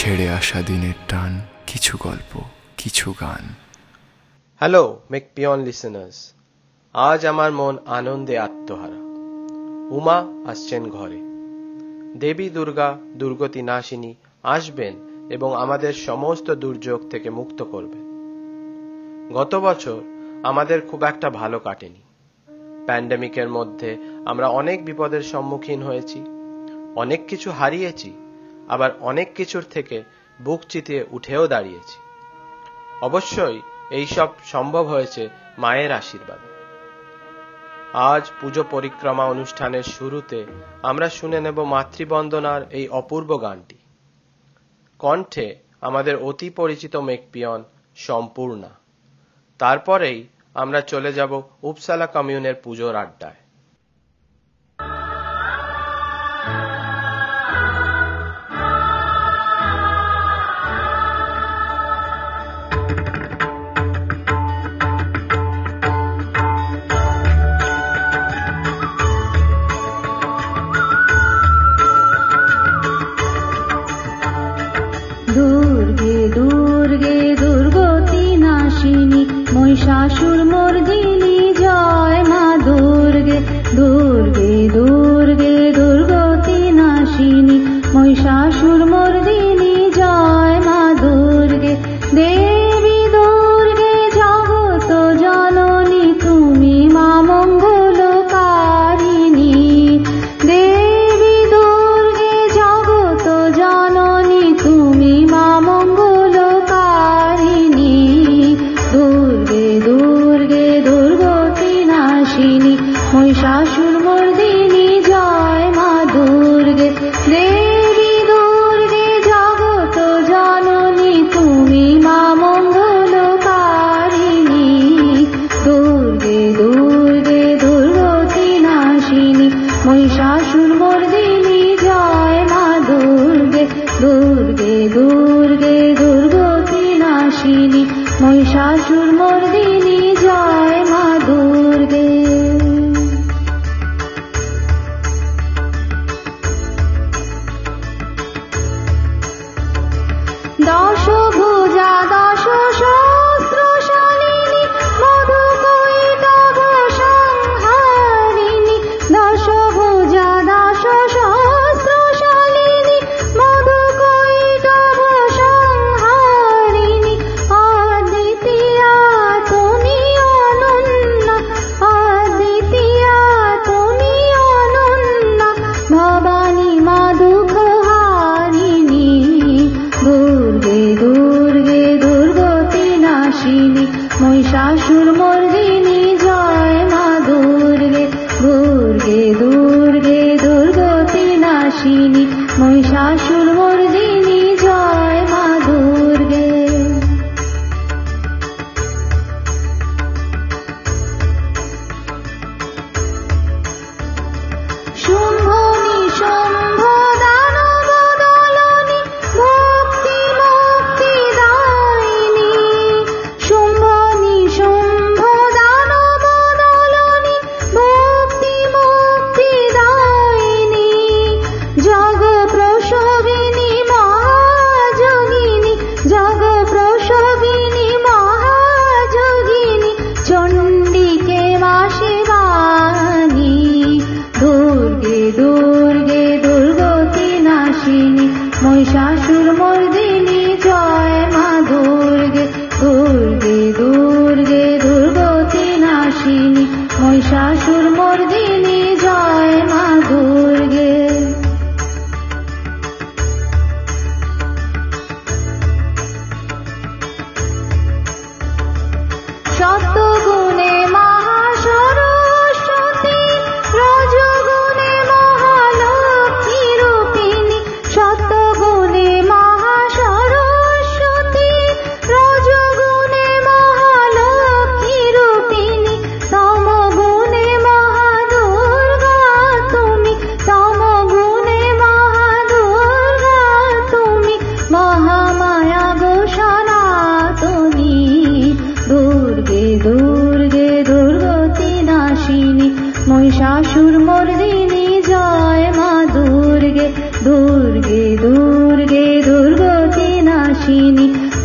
ছেড়ে আসা দিনের টান, কিছু গল্প, কিছু গান। হ্যালো মেক পিয়ন লিসেনার্স। আজ আমার মন আনন্দে আত্মহারা। উমা আসছেন ঘরে। দেবী, দুর্গা, দুর্গতি নাশিনী আসবেন এবং আমাদের সমস্ত দুর্যোগ থেকে মুক্ত করবেন। গত বছর আমাদের খুব একটা ভালো কাটেনি। প্যান্ডেমিকের মধ্যে আমরা অনেক বিপদের সম্মুখীন হয়েছি, অনেক কিছু হারিয়েছি আবার অনেক কিছুর থেকে বুক চিতিয়ে উঠেও দাঁড়িয়েছি। অবশ্যই এই সব সম্ভব হয়েছে মায়ের আশীর্বাদ। আজ পুজো পরিক্রমা অনুষ্ঠানের শুরুতে আমরা শুনে নেব মাতৃবন্দনার এই অপূর্ব গানটি। কণ্ঠে আমাদের অতি পরিচিত মেকপিয়ন সম্পূর্ণা। তারপরেই আমরা চলে যাব উপসালা কমিউনের পুজোর আড্ডায়।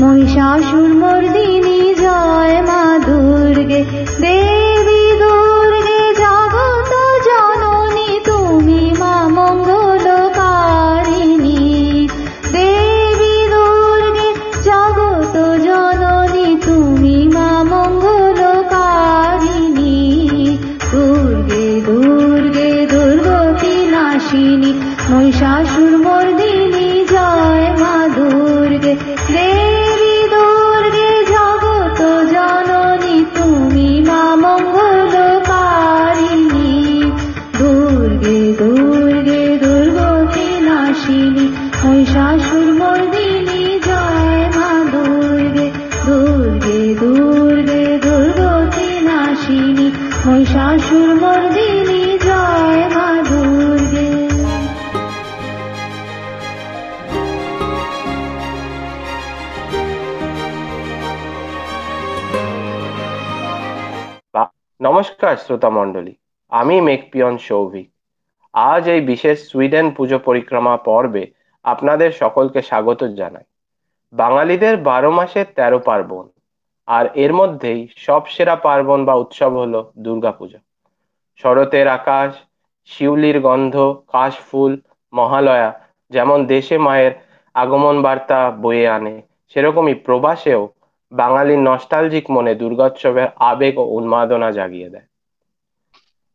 মহিষাসুর মর্দী নমস্কার, শ্রোতা মণ্ডলী। আমি মেকপিয়ন সৌভিক। আজ এই বিশেষ সুইডেন পুজো পরিক্রমা পর্বে আপনাদের সকলকে স্বাগত জানাই। বাঙালিদের বারো মাসের তেরো পার্বণ, আর এর মধ্যেই সব সেরা পার্বণ বা উৎসব হলো দুর্গাপূজা। শরতের আকাশ, শিউলির গন্ধ কাশফুল মহালয়া, যেমন দেশে মায়ের আগমন বার্তা বয়ে আনে, সেরকমই প্রবাসেও বাঙালির নস্টালজিক মনে দুর্গোৎসবের আবেগ ও উন্মাদনা জাগিয়ে দেয়।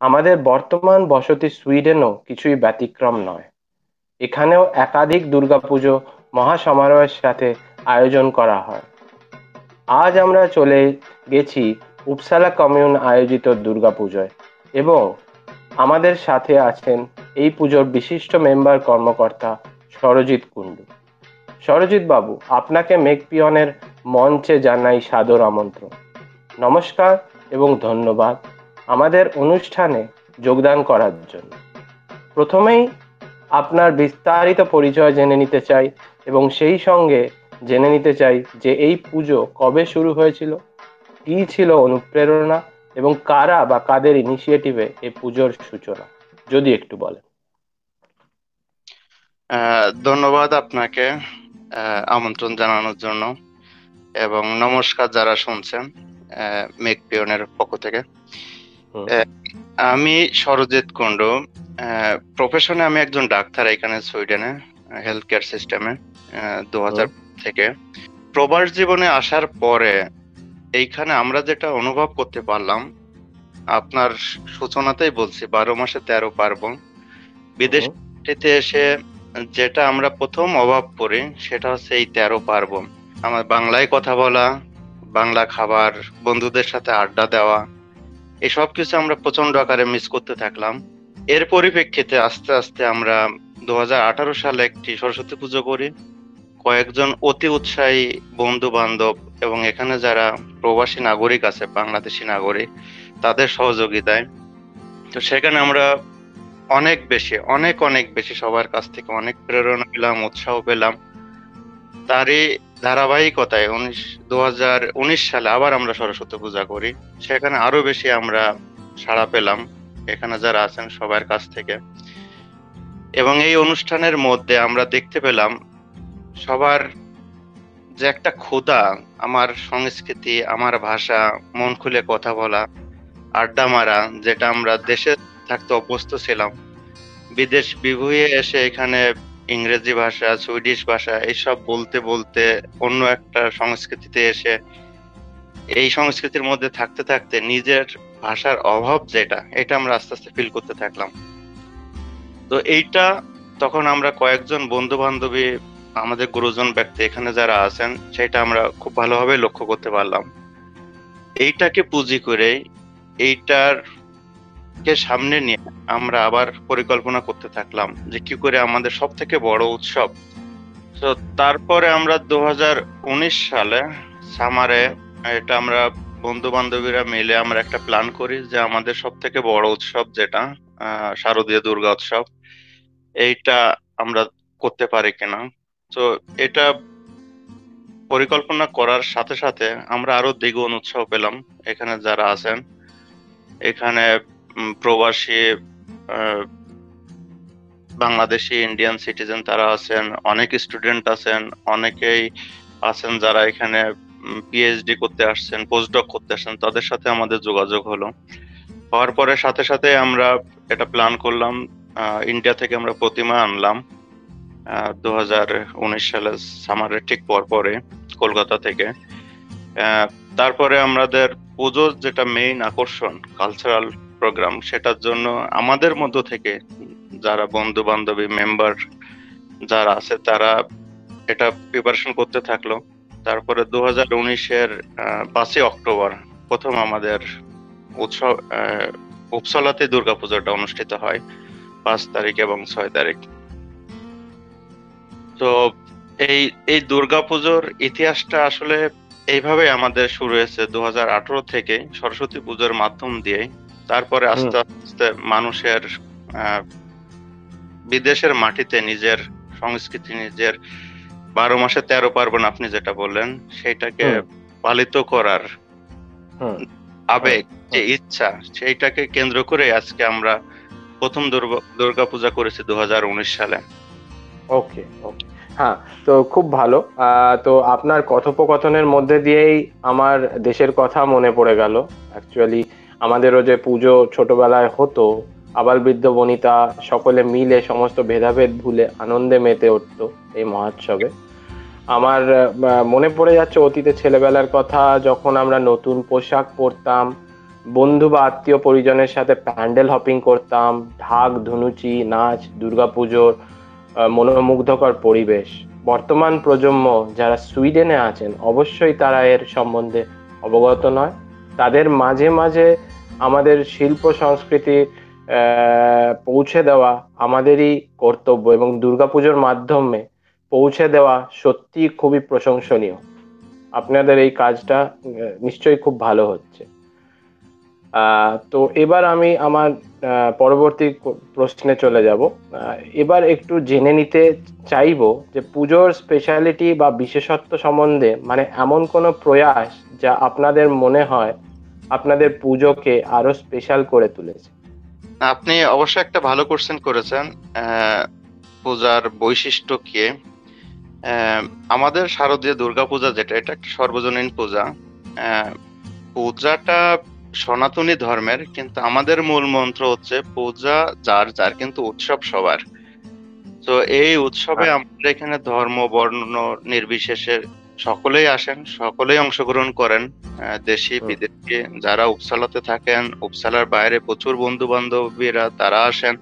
আমাদের বর্তমান বসতি সুইডেনও কিছুই ব্যতিক্রম নয়। এখানেও একাধিক দুর্গাপুজো মহাসমারোহের সাথে আয়োজন করা হয়। আজ আমরা চলে গেছি উপসালা কমিউন আয়োজিত দুর্গাপুজোয় এবং আমাদের সাথে আছেন এই পুজোর বিশিষ্ট মেম্বার কর্মকর্তা সরজিৎ কুণ্ডু। সরজিৎ বাবু, আপনাকে মেকপিয়নের মঞ্চে জানাই সাদর আমন্ত্রণ। নমস্কার এবং ধন্যবাদ আমাদের অনুষ্ঠানে যোগদান করার জন্য। প্রথমেই আপনার বিস্তারিত পরিচয় জেনে নিতে চাই এবং সেই সঙ্গে জেনে নিতে চাই যে এই পুজো কবে শুরু হয়েছিল, কি ছিল অনুপ্রেরণা এবং কারা বা কাদের ইনিশিয়েটিভে এই পুজোর সূচনা। যদি একটু বলেন। ধন্যবাদ আপনাকে। আমন্ত্রণ জানানোর জন্য এবং নমস্কার যারা শুনছেন মেকপিয়নের পক্ষ থেকে। আমি সরজিৎ কুণ্ডু। প্রফেশনে আমি একজন ডাক্তার এখানে সুইডেনে হেলথ কেয়ার সিস্টেমে দু হাজার থেকে। প্রবাস জীবনে আসার পরে এইখানে আমরা যেটা অনুভব করতে পারলাম আপনার সূচনাতেই বলছি বারো মাসে তেরো পার্বণ। বিদেশ এসে যেটা আমরা প্রথম অভাব করি সেটা হচ্ছে এই তেরো পার্বণ। আমার বাংলায় কথা বলা, বাংলা খাবার, বন্ধুদের সাথে আড্ডা দেওয়া, এসব কিছু আমরা প্রচণ্ড আকারে মিস করতে থাকলাম। এর পরিপ্রেক্ষিতে আস্তে আস্তে আমরা দু আঠারো সালে একটি সরস্বতী পুজো করি। কয়েকজন অতি উৎসাহী বন্ধু বান্ধব এবং এখানে যারা প্রবাসী নাগরিক আছে, বাংলাদেশি নাগরিক, তাদের সহযোগিতায়। তো সেখানে আমরা অনেক বেশি, অনেক অনেক বেশি সবার কাছ থেকে অনেক প্রেরণা পেলাম, উৎসাহ পেলাম। তারই ধারাবাহিকতায় উনিশ দু সালে আবার আমরা সরস্বতী পূজা করি। সেখানে আরও বেশি আমরা সাড়া পেলাম, এখানে যারা আছেন সবার কাছ থেকে। এবং এই অনুষ্ঠানের মধ্যে আমরা দেখতে পেলাম, সবার যে একটা ক্ষুধা, আমার সংস্কৃতি, আমার ভাষা, মন খুলে কথা বলা, আড্ডা মারা, যেটা আমরা দেশে থাকতে অভ্যস্ত ছিলাম। বিদেশ বিভুয়ে এসে এখানে ইংরেজি ভাষা, সুইডিশ ভাষা এইসব বলতে বলতে অন্য একটা সংস্কৃতিতে এসে এই সংস্কৃতির মধ্যে থাকতে থাকতে নিজের ভাষার অভাব যেটা, এটা আমরা আস্তে আস্তে ফিল করতে থাকলাম। তো এইটা তখন আমরা কয়েকজন বন্ধু বান্ধবী আমাদের গুরুজন ব্যক্তি এখানে যারা আছেন, সেটা আমরা খুব ভালোভাবে লক্ষ্য করতে পারলাম। এইটাকে পুঁজি করে এইটার কে সামনে নিয়ে আমরা আবার পরিকল্পনা করতে থাকলাম যে কি করে আমাদের সব থেকে বড় উৎসব। তো তারপরে আমরা দু হাজার উনিশ সালে সামারে এটা আমরা বন্ধু বান্ধবীরা মিলে আমরা একটা প্ল্যান করি যে আমাদের সব থেকে বড় উৎসব যেটা শারদীয় দুর্গা উৎসব, এইটা আমরা করতে পারি কিনা। তো এটা পরিকল্পনা করার সাথে সাথে আমরা আরও দ্বিগুণ উৎসাহ পেলাম। এখানে যারা আছেন, এখানে প্রবাসী বাংলাদেশি ইন্ডিয়ান সিটিজেন তারা আছেন, অনেক স্টুডেন্ট আছেন, অনেকেই আছেন যারা এখানে পিএইচডি করতে আসছেন পোস্টডক করতে আসছেন, তাদের সাথে আমাদের যোগাযোগ হলো। হওয়ার পরে সাথে সাথে আমরা এটা প্ল্যান করলাম ইন্ডিয়া থেকে আমরা প্রতিমা আনলাম দু হাজার উনিশ সালে সামারের ঠিক পর পরে, কলকাতা থেকে। তারপরে আমাদের পুজোর যেটা মেইন আকর্ষণ কালচারাল প্রোগ্রাম সেটার জন্য আমাদের মধ্য থেকে যারা বন্ধু বান্ধবী মেম্বার যারা আছে, তারা এটা প্রিপারেশন করতে থাকল। তারপরে দু হাজার উনিশের পাঁচই অক্টোবর প্রথম আমাদের উৎসব উপসালাতে দুর্গাপূজাটা অনুষ্ঠিত হয়, পাঁচ তারিখ এবং ছয় তারিখ। তো এই এই দুর্গাপুজোর ইতিহাসটা আসলে এইভাবে আমাদের শুরু হয়েছে। দু হাজার আঠারো থেকে সরস্বতী পুজোর মাধ্যম দিয়ে তারপরে আস্তে আস্তে মানুষের বিদেশের মাটিতে নিজের সংস্কৃতি নিজের বারো মাসে তেরো পার্বণ আপনি যেটা বললেন সেটাকে পালিত করার আবেগ যে ইচ্ছা সেইটাকে কেন্দ্র করে আজকে আমরা প্রথম দুর্গা দুর্গাপূজা করেছি দু হাজার উনিশ সালে। ওকে ওকে। হ্যাঁ তো খুব ভালো। আহ, তো আপনার কথোপকথনের মধ্যে দিয়েই আমার দেশের কথা মনে পড়ে গেল। অ্যাকচুয়ালি আমাদেরও যে পুজো ছোটবেলায় হতো, আবাল বৃদ্ধ বনিতা সকলে মিলে সমস্ত ভেদাভেদ ভুলে আনন্দে মেতে উঠতো এই মহোৎসবে। আমার মনে পড়ে যাচ্ছে অতীতে ছেলেবেলার কথা, যখন আমরা নতুন পোশাক পরতাম, বন্ধু বা আত্মীয় পরিজনের সাথে প্যান্ডেল হপিং করতাম, ঢাক, ধুনুচি, নাচ, দুর্গাপুজোর মনোমুগ্ধকর পরিবেশ। বর্তমান প্রজন্ম যারা সুইডেনে আছেন, অবশ্যই তারা এর সম্বন্ধে অবগত নয়। তাদের মাঝে মাঝে আমাদের শিল্প সংস্কৃতি পৌঁছে দেওয়া আমাদেরই কর্তব্য এবং দুর্গাপুজোর মাধ্যমে পৌঁছে দেওয়া সত্যি খুবই প্রশংসনীয়। আপনাদের এই কাজটা নিশ্চয়ই খুব ভালো হচ্ছে। তো এবার আমি আমার পরবর্তী প্রশ্নে চলে যাব। এবার একটু জেনে নিতে চাইব যে পুজোর স্পেশালিটি বা বিশেষত্ব সম্বন্ধে মানে এমন কোনো প্রয়াস যা আপনাদের মনে হয় আপনাদের পুজোকে আরও স্পেশাল করে তুলেছে? আপনি অবশ্যই একটা ভালো কোশ্চেন করেছেন পূজার বৈশিষ্ট্য কি? আমাদের শারদীয় দুর্গাপূজা যেটা, এটা একটা সর্বজনীন পূজা। পূজাটা সনাতনী ধর্মের কিন্তু আমাদের মূল মন্ত্র হচ্ছে পূজা যার যার কিন্তু উৎসব সবার। তো এই উৎসবে আমাদের এখানে ধর্ম বর্ণ নির্বিশেষে সকলেই আসেন সকলেই অংশগ্রহণ করেন। দেশি। বিদেশি যারা উপসালাতে থাকেন উপসালার বাইরে প্রচুর বন্ধু বান্ধবীরা তারা আসেন।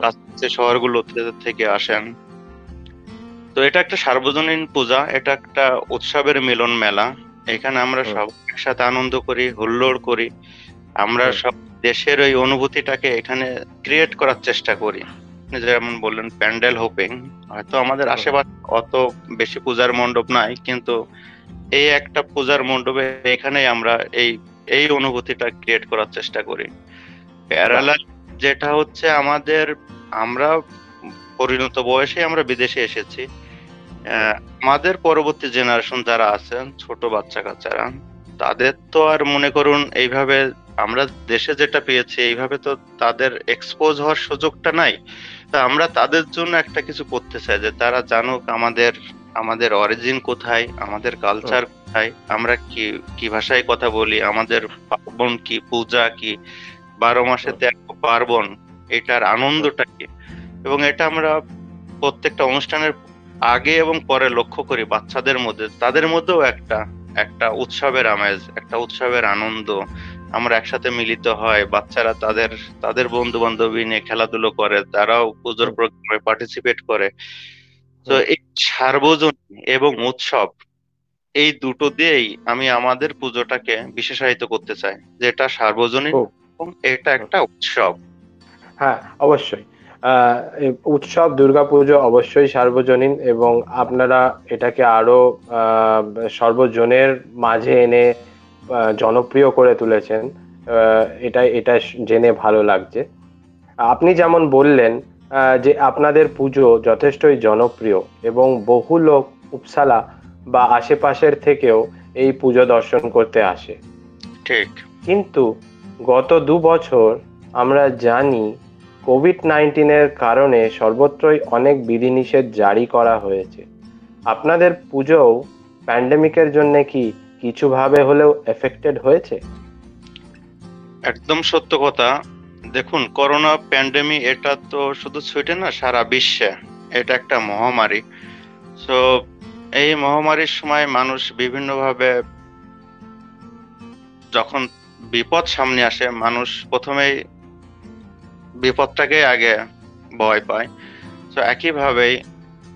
কাছে শহরগুলো থেকে আসেন। তো এটা একটা সার্বজনীন পূজা এটা একটা উৎসবের মিলন মেলা। এখানে আমরা। সব একসাথে আনন্দ করি হুল্লোড় করি। আমরা সব দেশের ওই অনুভূতিটাকে এখানে ক্রিয়েট করার চেষ্টা করি। যেমন বললেন প্যান্ডেল হোপিং হয়তো আমাদের। আশেপাশে অত বেশি পূজার মণ্ডপ নাই কিন্তু এই একটা পূজার মণ্ডপে এখানেই আমরা এই এই অনুভূতিটা ক্রিয়েট করার চেষ্টা করি। প্যারালাল যেটা হচ্ছে আমাদের আমরা পরিণত বয়সে আমরা বিদেশে এসেছি। আমাদের পরবর্তী জেনারেশন যারা আছেন, ছোট বাচ্চা কাচ্চারা, তাদের তো আর মনে করুন এইভাবে আমরা দেশে যেটা পেয়েছি, এইভাবে তো তাদের এক্সপোজ হওয়ার সুযোগটা নাই। তা আমরা তাদের জন্য একটা কিছু করতে চাই যে তারা জানুক আমাদের আমাদের অরিজিন কোথায়, আমাদের কালচার কোথায়, আমরা কি কি ভাষায় কথা বলি, আমাদের পার্বণ কি, পূজা কি, বারো মাসে তেরো পার্বণ, এটার আনন্দটা কি? এবং এটা আমরা প্রত্যেকটা অনুষ্ঠানের আগে এবং পরে লক্ষ্য করি বাচ্চাদের মধ্যে তাদের মধ্যেও একটা একটা উৎসবের আমেজ একটা উৎসবের আনন্দ। আমরা একসাথে মিলিত হয় বাচ্চারা তাদের তাদের বন্ধু বান্ধবী নিয়ে খেলাধুলো করে তারাও পুজোর প্রোগ্রামে পার্টিসিপেট করে। তো এই সার্বজনীন এবং উৎসব এই দুটো দিয়েই আমি আমাদের পুজোটাকে বিশেষায়িত করতে চাই। যেটা সার্বজনীন এবং এটা একটা উৎসব। হ্যাঁ অবশ্যই। উৎসব দুর্গাপুজো অবশ্যই সার্বজনীন এবং আপনারা এটাকে আরও সর্বজনের মাঝে এনে জনপ্রিয় করে তুলেছেন। এটা এটা জেনে ভালো লাগছে। আপনি যেমন বললেন যে আপনাদের পুজো যথেষ্টই জনপ্রিয় এবং বহু লোক উপসালা বা আশেপাশের থেকেও এই পুজো দর্শন করতে আসে। ঠিক। কিন্তু গত দু বছর আমরা জানি কোভিড নাইন্টিনের কারণে সর্বত্রই অনেক বিধিনিষেধ জারি করা হয়েছে। আপনাদের পুজোও প্যান্ডেমিকের জন্য কি কিছু ভাবে হলেও এফেক্টেড হয়েছে? একদম সত্য কথা। দেখুন, করোনা প্যান্ডেমিক এটা তো শুধু সুইডেন না, সারা বিশ্বে। এটা একটা মহামারী। সো, এই মহামারীর সময় মানুষ বিভিন্নভাবে যখন বিপদ সামনে আসে, মানুষ প্রথমেই বিপদটাকে আগে ভয় পায়। তো একইভাবেই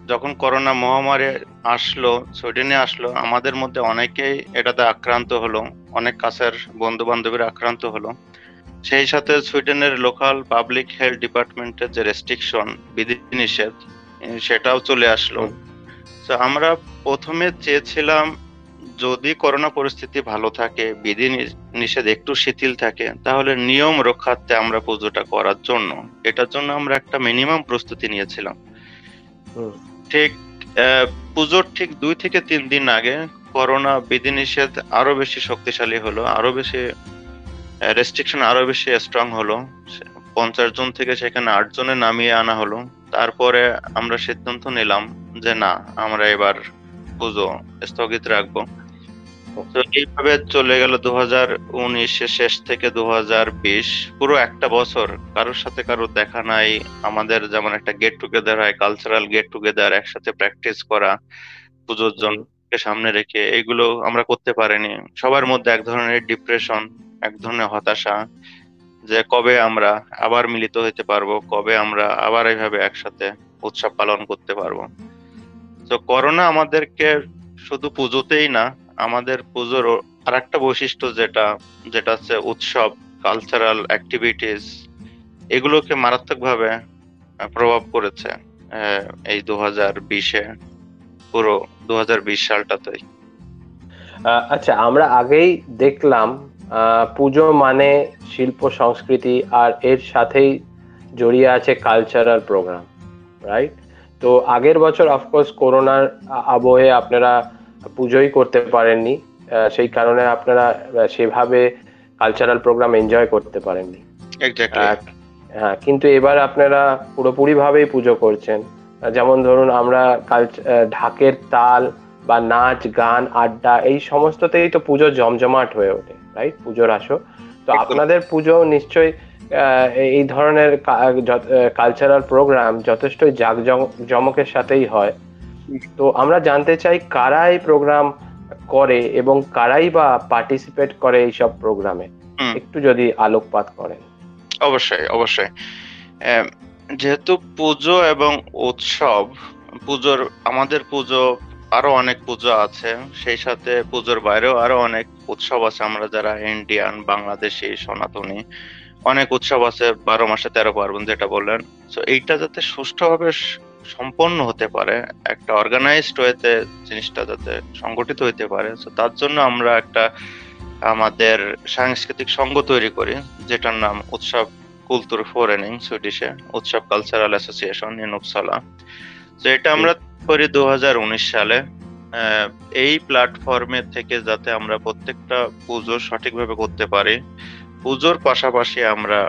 যখন করোনা মহামারী আসলো সুইডেনে আসলো আমাদের মধ্যে অনেকেই এটাতে আক্রান্ত হলো অনেক কাছের বন্ধু বান্ধবীরা আক্রান্ত হলো। সেই সাথে সুইডেনের লোকাল পাবলিক হেলথ ডিপার্টমেন্টের যে রেস্ট্রিকশন বিধিনিষেধ সেটাও চলে আসলো। তো আমরা প্রথমে চেয়েছিলাম যদি করোনা পরিস্থিতি ভালো থাকে বিধি নিষেধ একটু শিথিল থাকে তাহলে নিয়ম রক্ষার্থে আমরা পুজোটা করার জন্য। এটার জন্য আমরা একটা মিনিমাম প্রস্তুতি নিয়েছিলাম। ঠিক পুজোর ঠিক দুই থেকে তিন দিন আগে করোনা বিধিনিষেধ আরও বেশি শক্তিশালী হলো আরও বেশি রেস্ট্রিকশন আরও বেশি স্ট্রং হলো। পঞ্চাশ জন থেকে সেখানে আট জনে নামিয়ে আনা হলো। তারপরে আমরা সিদ্ধান্ত নিলাম যে না আমরা এবার পুজো স্থগিত রাখব। তো এইভাবে চলে গেল দু হাজার উনিশের শেষ থেকে দু হাজার বিশ। পুরো একটা বছর কারোর সাথে কারোর দেখা নাই। আমাদের যেমন একটা গেট টুগেদার হয় কালচারাল গেট টুগেদার একসাথে প্র্যাকটিস করা, পুজোর জনকে সামনে রেখে, এগুলো আমরা করতে পারিনি। সবার মধ্যে এক ধরনের ডিপ্রেশন এক ধরনের হতাশা যে কবে আমরা আবার মিলিত হতে পারব, কবে আমরা আবার এইভাবে একসাথে উৎসব পালন করতে পারব। তো করোনা আমাদেরকে শুধু পুজোতেই না আমাদের পুজোর আর একটা বৈশিষ্ট্য যেটা যেটা হচ্ছে উৎসব কালচারাল অ্যাক্টিভিটিস এগুলোকে মারাত্মকভাবে প্রভাব করেছে এই দু হাজার বিশে, পুরো দু হাজার বিশ সালটাতেই। আচ্ছা আমরা আগেই দেখলাম পুজো মানে শিল্প, সংস্কৃতি, আর এর সাথেই জড়িয়ে আছে কালচারাল প্রোগ্রাম রাইট তো আগের বছর অফকোর্স করোনার আবহে আপনারা পুজোই করতে পারেননি সেই কারণে আপনারা সেভাবে কালচারাল প্রোগ্রাম এনজয় করতে পারেননি। হ্যাঁ কিন্তু এবার আপনারা পুরোপুরি ভাবেই পুজো করছেন। যেমন ধরুন আমরা ঢাকের তাল বা নাচ গান আড্ডা এই সমস্ততেই তো পুজো জমজমাট হয়ে ওঠে রাইট পুজোর আসো তো আপনাদের পুজো নিশ্চয়ই আহ, এই ধরনের কালচারাল প্রোগ্রাম যথেষ্ট জাঁকজমকের সাথেই হয়। তো আমরা জানতে চাই কারা এই প্রোগ্রাম করে এবং কারাই বা পার্টিসিপেট করে এইসব প্রোগ্রামে। একটু যদি আলোকপাত করেন। অবশ্যই অবশ্যই। যেহেতু পুজো এবং উৎসব পুজোর আমাদের পুজো আরও অনেক পুজো আছে। সেই সাথে পুজোর বাইরেও আরও অনেক উৎসব আছে। আমরা যারা ইন্ডিয়ান বাংলাদেশি সনাতনী অনেক উৎসব আছে। বারো মাসে তেরো পার্বণ যেটা বললেন। তো এইটা যাতে সুষ্ঠুভাবে সম্পন্ন হতে পারে, একটা অর্গানাইজড ওয়েতে জিনিসটা যাতে সংগঠিত হইতে পারে। তো তার জন্য আমরা একটা আমাদের সাংস্কৃতিক সংঘ তৈরি করি, যেটার নাম উৎসব কুলতুর ফোরেনিং সুইডিশে উৎসব কালচারাল অ্যাসোসিয়েশন ইন উপসালা তো এটা আমরা করি দু হাজার উনিশ সালে। এই প্ল্যাটফর্মে থেকে যাতে আমরা প্রত্যেকটা পুজো সঠিকভাবে করতে পারি। পুজোর পাশাপাশি আমরা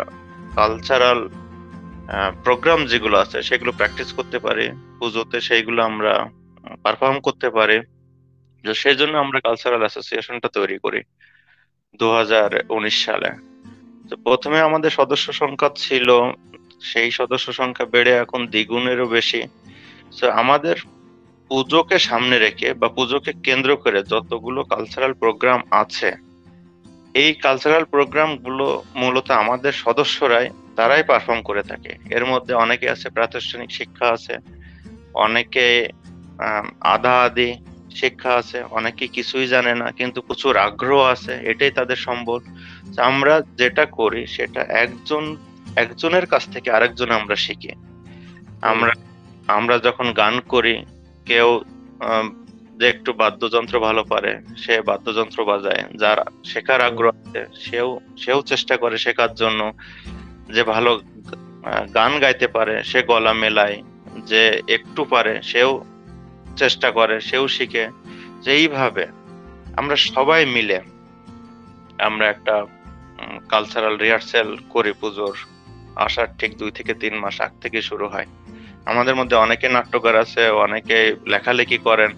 কালচারাল প্রোগ্রাম যেগুলো আছে, সেগুলো প্র্যাকটিস করতে পারি। পুজোতে সেইগুলো আমরা পারফর্ম করতে পারি। সেই জন্য আমরা কালচারাল অ্যাসোসিয়েশনটা তৈরি করি দু হাজার উনিশ সালে। তো প্রথমে আমাদের সদস্য সংখ্যা ছিল, সেই সদস্য সংখ্যা বেড়ে এখন দ্বিগুণেরও বেশি। তো আমাদের পুজোকে সামনে রেখে বা পুজোকে কেন্দ্র করে যতগুলো কালচারাল প্রোগ্রাম আছে, এই কালচারাল প্রোগ্রামগুলো মূলত আমাদের সদস্যরাই তারাই পারফর্ম করে থাকে। এর মধ্যে অনেকে আছে, প্রাতিষ্ঠানিক শিক্ষা আছে, অনেকে আধা আধি শিক্ষা আছে, অনেকে কিছুই জানে না, কিন্তু প্রচুর আগ্রহ আছে, এটাই তাদের সম্বল। আমরা যেটা করি, সেটা একজন, একজনের কাছ থেকে আরেকজন আমরা শিখি। আমরা আমরা যখন গান করি, কেউ যে একটু বাদ্যযন্ত্র ভালো পারে, সে বাদ্যযন্ত্র বাজায়। যার শেখার আগ্রহ আছে, সেও সেও চেষ্টা করে শেখার জন্য। যে ভালো গান গাইতে পারে, সে গলা মেলায়, যে একটু পারে, সেও চেষ্টা করে, সেও শিখে। যে এইভাবে আমরা সবাই মিলে আমরা একটা কালচারাল রিহার্সেল করি পুজোর। আসার ঠিক দুই থেকে তিন মাস আগ থেকে শুরু হয়। আমাদের মধ্যে অনেকে নাট্যকার আছে, অনেকে লেখালেখি করেন।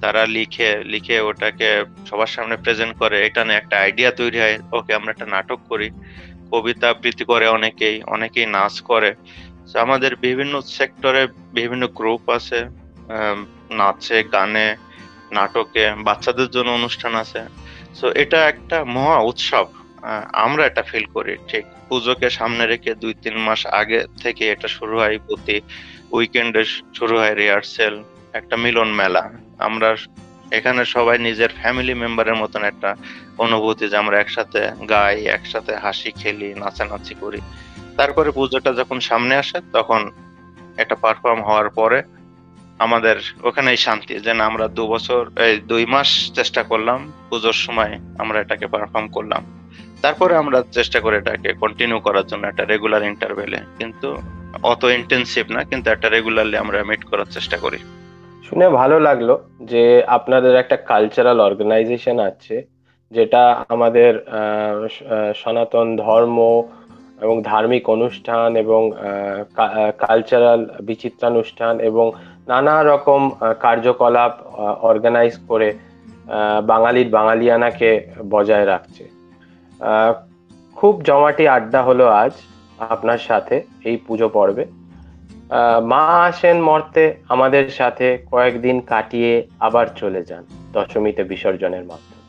তারা লিখে লিখে ওটাকে সবার সামনে প্রেজেন্ট করে। এটা নিয়ে একটা আইডিয়া তৈরি হয়, ওকে আমরা একটা নাটক করি। কবিতা আবৃত্তি করে অনেকেই অনেকেই নাচ করে। আমাদের বিভিন্ন সেক্টরে বিভিন্ন গ্রুপ আছে নাচে, গানে, নাটকে, বাচ্চাদের জন্য অনুষ্ঠান আছে। তো এটা একটা মহা উৎসব আমরা এটা ফিল করি, ঠিক। পুজোকে সামনে রেখে দুই তিন মাস আগে থেকে এটা শুরু হয়, প্রতি উইকেন্ডে শুরু হয় রিহার্সেল একটা মিলন মেলা। আমরা এখানে সবাই নিজের ফ্যামিলি মেম্বারের মতন একটা অনুভূতি যে আমরা একসাথে গাই, একসাথে হাসি খেলি, নাচানাচি করি। তারপরে পুজোটা যখন সামনে আসে, তখন এটা পারফর্ম হওয়ার পরে আমাদের ওখানেই শান্তি, যে না আমরা দু বছর, এই দুই মাস চেষ্টা করলাম, পুজোর সময় আমরা এটাকে পারফর্ম করলাম। তারপরে আমরা চেষ্টা করি এটাকে কন্টিনিউ করার জন্য একটা রেগুলার ইন্টারভেলে কিন্তু অত ইন্টেনসিভ না, কিন্তু একটা রেগুলারলি আমরা মিট করার চেষ্টা করি। শুনে ভালো লাগল যে আপনাদের একটা কালচারাল অর্গানাইজেশন আছে, যেটা আমাদের সনাতন ধর্ম এবং ধার্মিক অনুষ্ঠান এবং কালচারাল বিচিত্রানুষ্ঠান এবং নানা রকম কার্যকলাপ অর্গানাইজ করে বাঙালির বাঙালিয়ানাকে বজায় রাখছে। খুব জমাটি আড্ডা হলো আজ আপনার সাথে এই পুজো পর্বে। মা আসেন মর্তে আমাদের সাথে কয়েকদিন কাটিয়ে আবার চলে যান দশমীতে বিসর্জনের মাধ্যমে।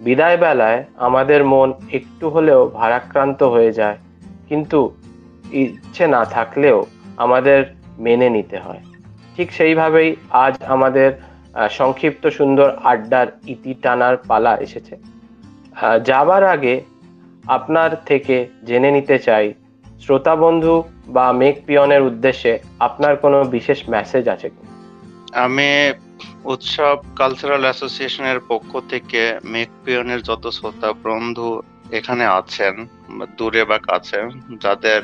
বিদায় বেলায় আমাদের মন একটু হলেও ভারাক্রান্ত হয়ে যায়, কিন্তু ইচ্ছে না থাকলেও আমাদের মেনে নিতে হয়। ঠিক সেইভাবেই আজ আমাদের সংক্ষিপ্ত সুন্দর আড্ডার ইতি টানার পালা এসেছে। যাবার আগে আপনার থেকে জেনে নিতে চাই, শ্রোতা বন্ধু বা মেক পিয়নের উদ্দেশ্যে আপনার কোনো বিশেষ মেসেজ আছে কি? আমি উৎসব কালচারাল অ্যাসোসিয়েশনের পক্ষ থেকে মেক পিয়নের যত শ্রোতা, বন্ধু এখানে আছেন দূরে বা কাছে, যাদের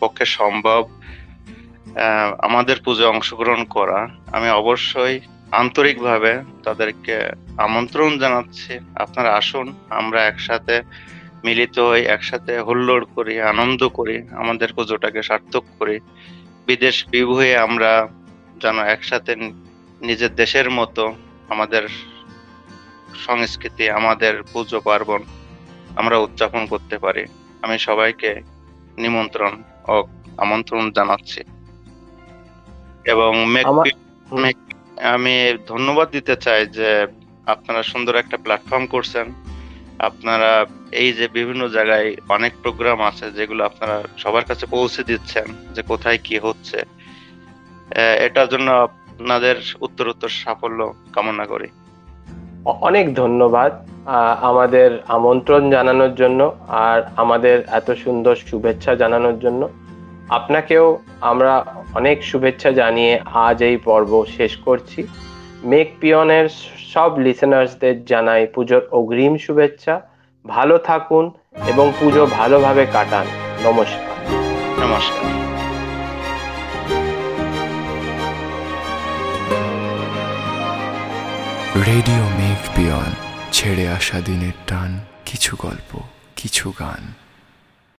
পক্ষে সম্ভব আমাদের পুজোয় অংশগ্রহণ করা, আমি অবশ্যই আন্তরিকভাবে তাদেরকে আমন্ত্রণ জানাচ্ছি। আপনারা আসুন, আমরা একসাথে মিলিত হয়ে একসাথে হুল্লোড় করি আনন্দ করি আমাদের পুজোটাকে সার্থক করি বিদেশ বিভুয়ে আমরা যেন একসাথে নিজের দেশের মতো আমাদের সংস্কৃতি আমাদের পুজো পার্বণ আমরা উদযাপন করতে পারি। আমি সবাইকে নিমন্ত্রণ ও আমন্ত্রণ জানাচ্ছি। এবং আমি ধন্যবাদ দিতে চাই যে আপনারা সুন্দর একটা প্ল্যাটফর্ম করছেন। আপনারা এই যে বিভিন্ন জায়গায় অনেক প্রোগ্রাম আছে যেগুলো আপনারা সবার কাছে পৌঁছে দিচ্ছেন যে কোথায় কি হচ্ছে। এটার জন্য আপনাদের উত্তরোত্তর সাফল্য কামনা করি। অনেক ধন্যবাদ আমাদের আমন্ত্রণ জানানোর জন্য আর আমাদের এত সুন্দর শুভেচ্ছা জানানোর জন্য। আপনাকেও আমরা অনেক শুভেচ্ছা জানিয়ে আজ এই পর্ব শেষ করছি। মেক পিয়নের সব লিসেনার্সদের জানাই পুজোর অগ্রিম শুভেচ্ছা। ভালো থাকুন এবং পুজো ভালোভাবে কাটান। নমস্কার। নমস্কার। রেডিও মেঘ পিয়ন ছেড়ে আসা দিনের টান কিছু গল্প কিছু গান।